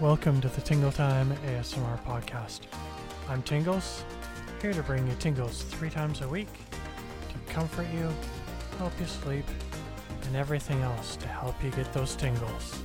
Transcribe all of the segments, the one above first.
Welcome to the Tingle Time ASMR podcast. I'm Tingles, here to bring you tingles three times a week to comfort you, help you sleep, and everything else to help you get those tingles.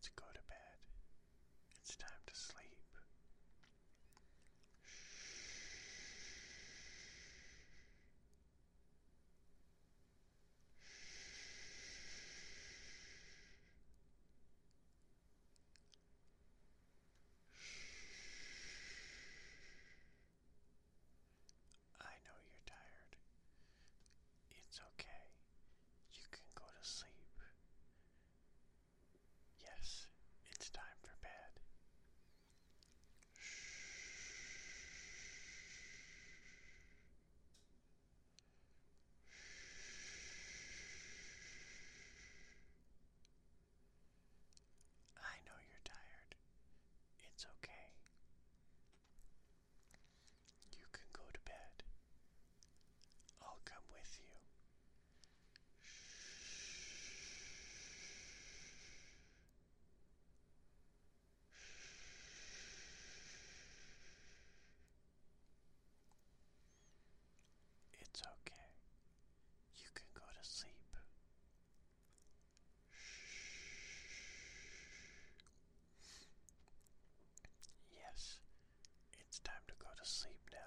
Let's go to bed. It's time to sleep. I know you're tired. It's okay. You can go to sleep. Yes, it's time for bed. I know you're tired. It's okay. You can go to bed. I'll come with you. It's okay. You can go to sleep. Yes, it's time to go to sleep now.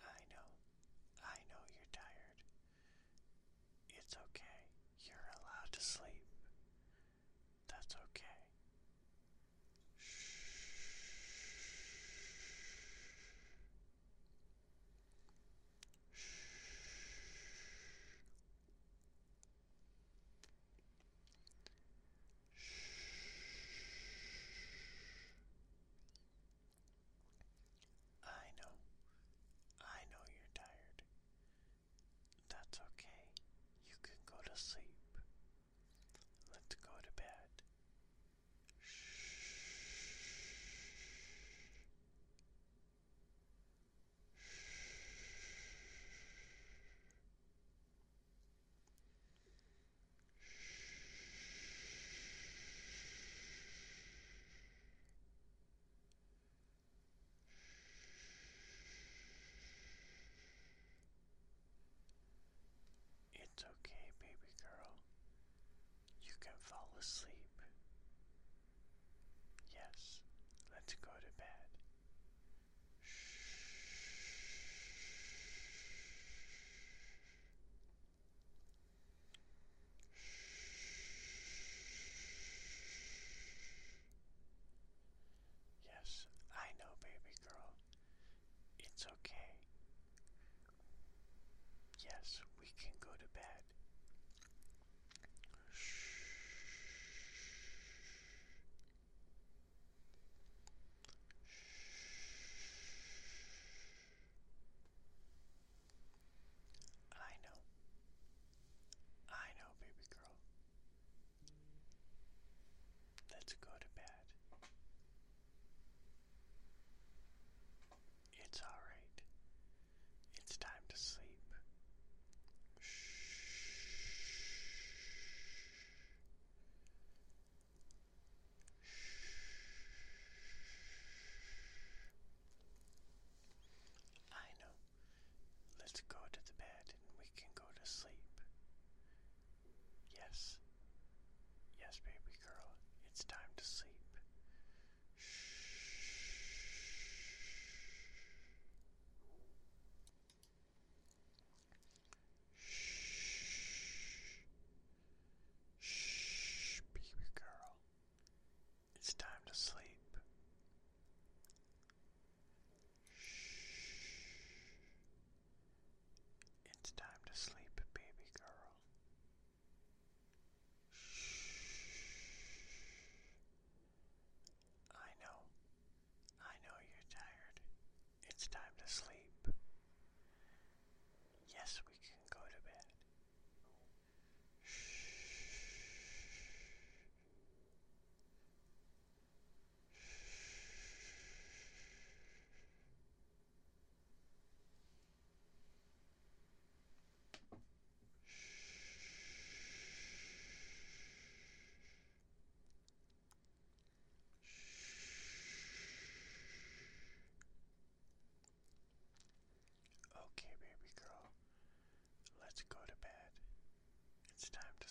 I know. I know you're tired. It's okay. You're allowed to sleep. That's okay. I know. I know you're tired. That's okay. You can go to sleep. Let's go to bed. It's okay, baby girl. You can fall asleep. Yes, let's go to bed. Let's go.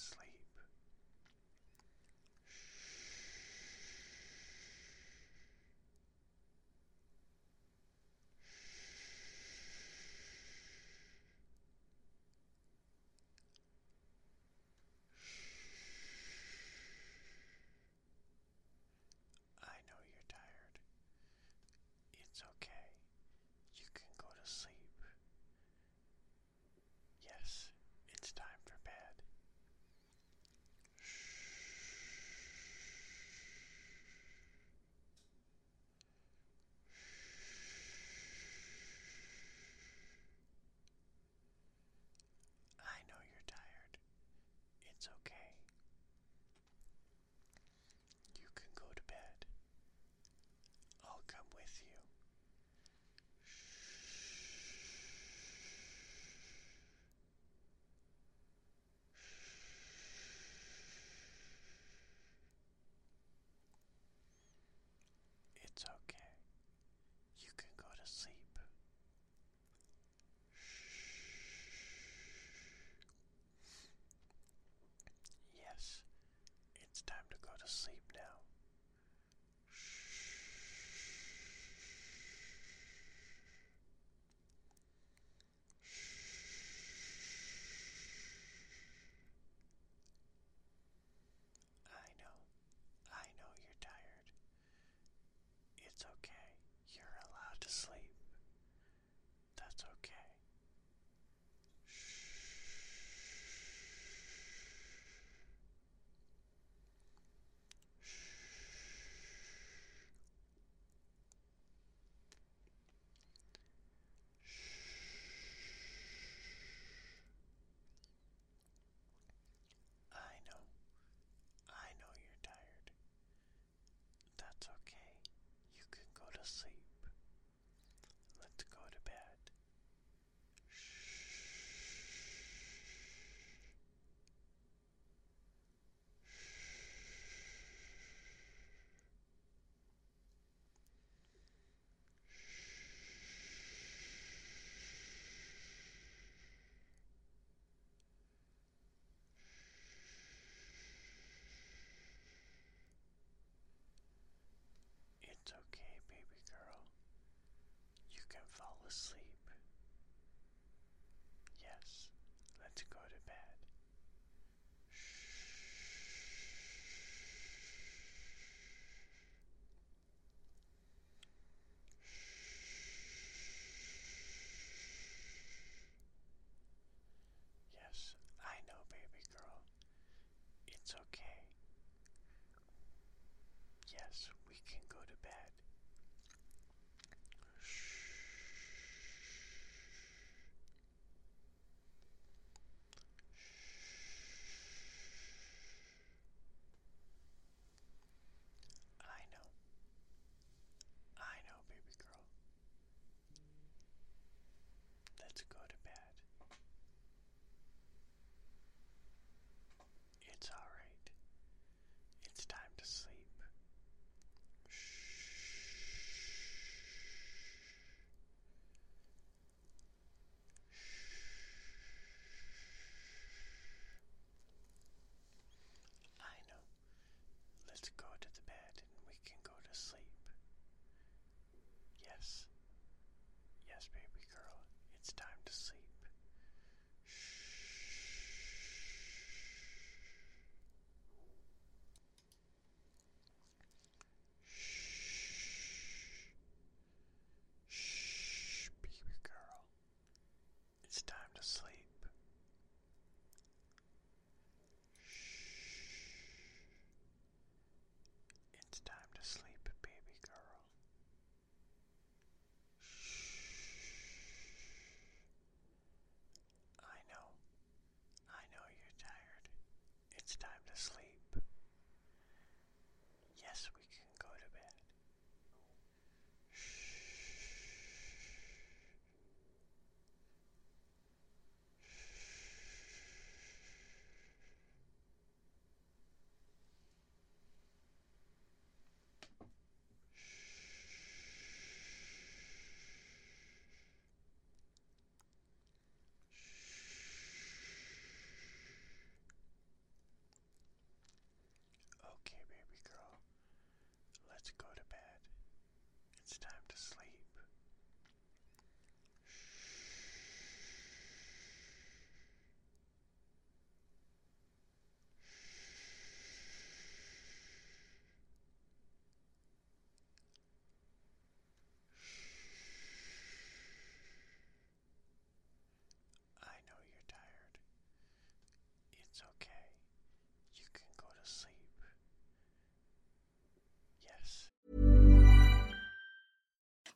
It's time to sleep. I know you're tired. It's okay. You can go to sleep. Yes, it's time for bed. I know you're tired. It's okay. You can go to bed. I'll come with you. It's okay. You can go to sleep. Yes, it's time to go to sleep now. I know. I know you're tired. It's okay. You're allowed to sleep. That's okay. I know. I know you're tired. That's okay. You can go to sleep. Let's go to bed. It's okay, baby girl. You can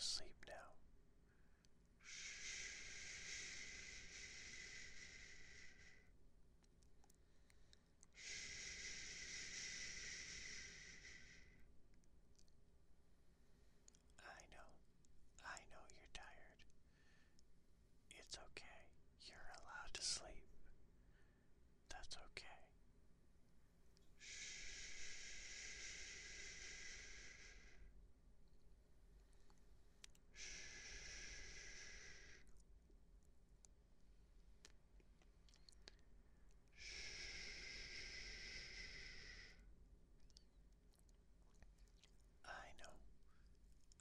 time to go to sleep now. I know. I know you're tired. It's okay. You're allowed to sleep. That's okay. I know.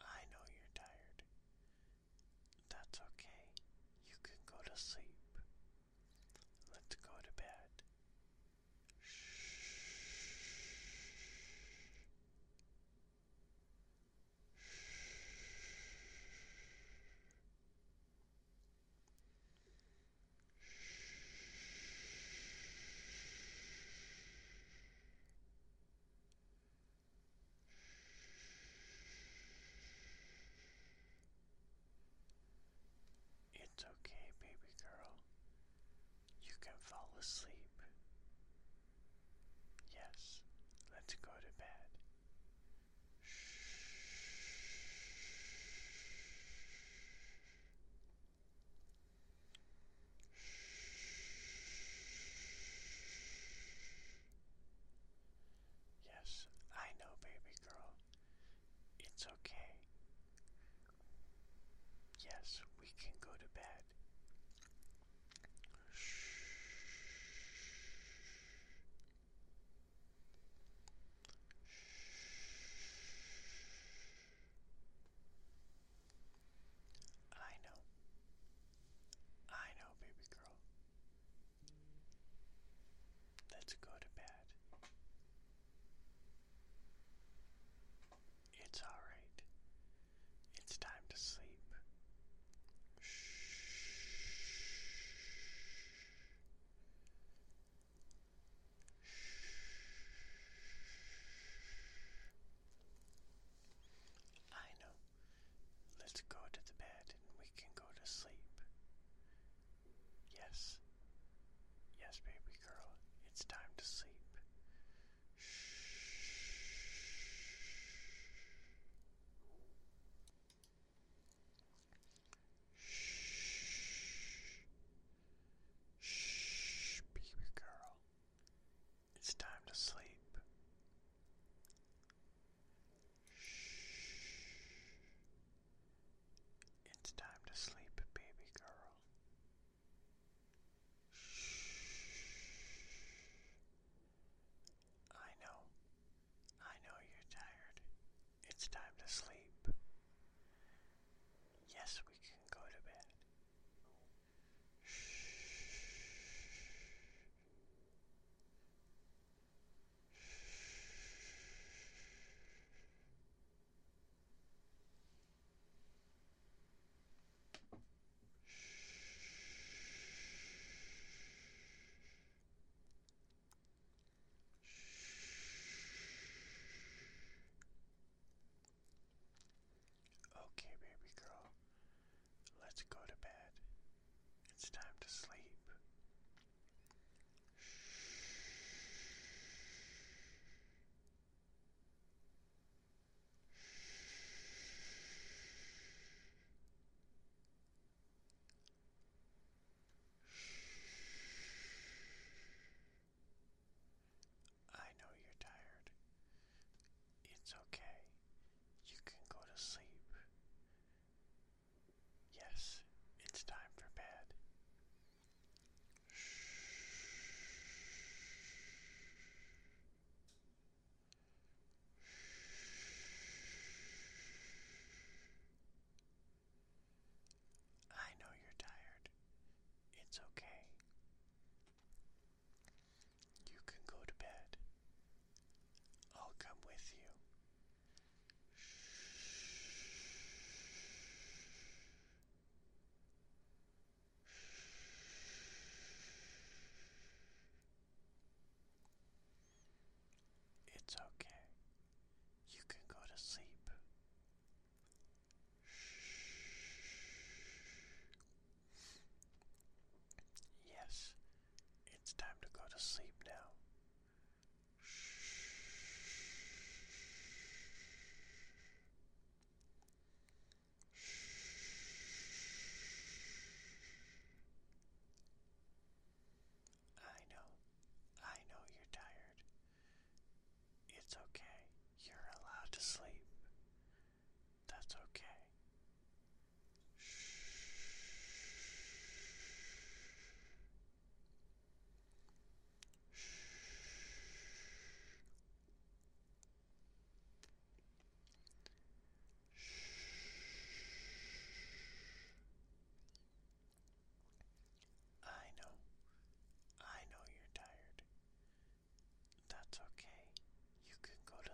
I know you're tired. That's okay. You can go to sleep. Let's go to bed. It's okay, baby girl. You can fall asleep. Yes, let's go to bed. Let's go to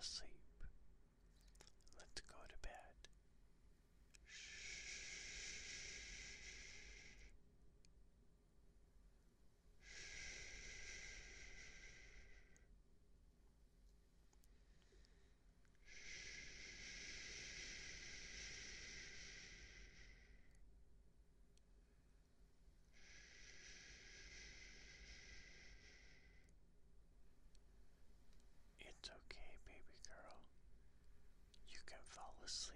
can go to sleep. Let's go to bed. It's okay, baby girl. You can fall asleep.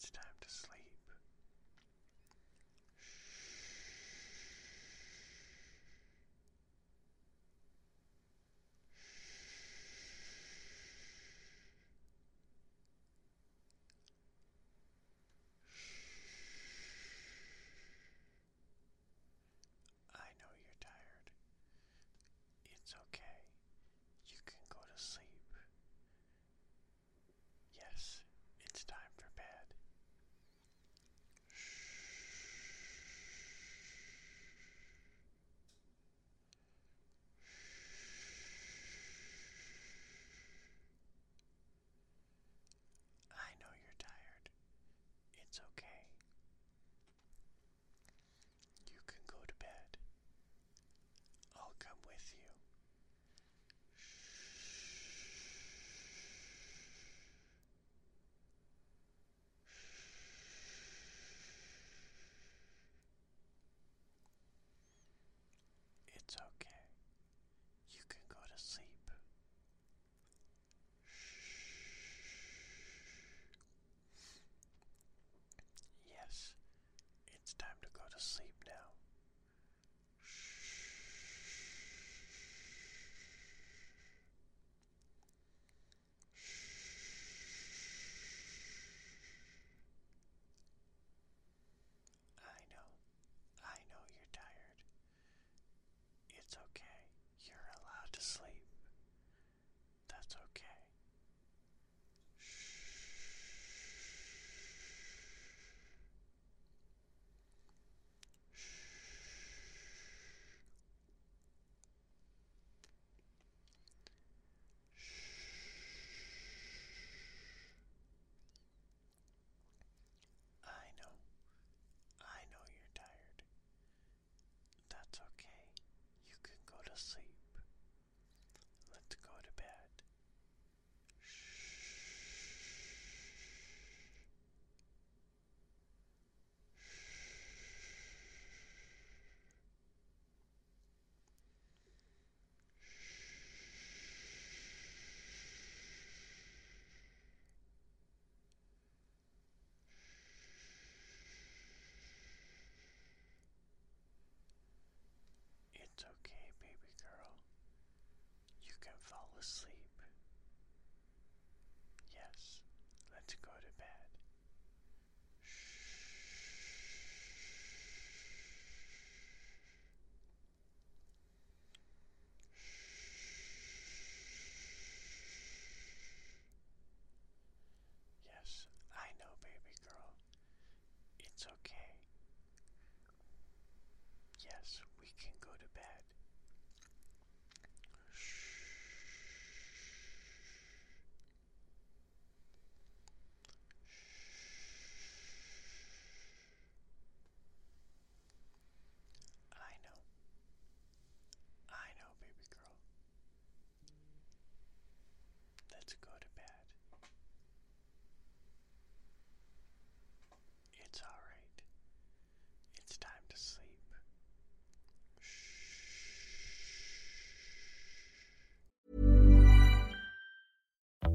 it's time to sleep. to sleep now. asleep. Yes, let's go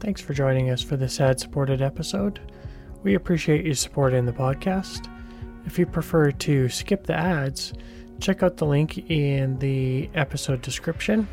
Thanks for joining us for this ad supported episode. We appreciate you supporting the podcast. If you prefer to skip the ads, check out the link in the episode description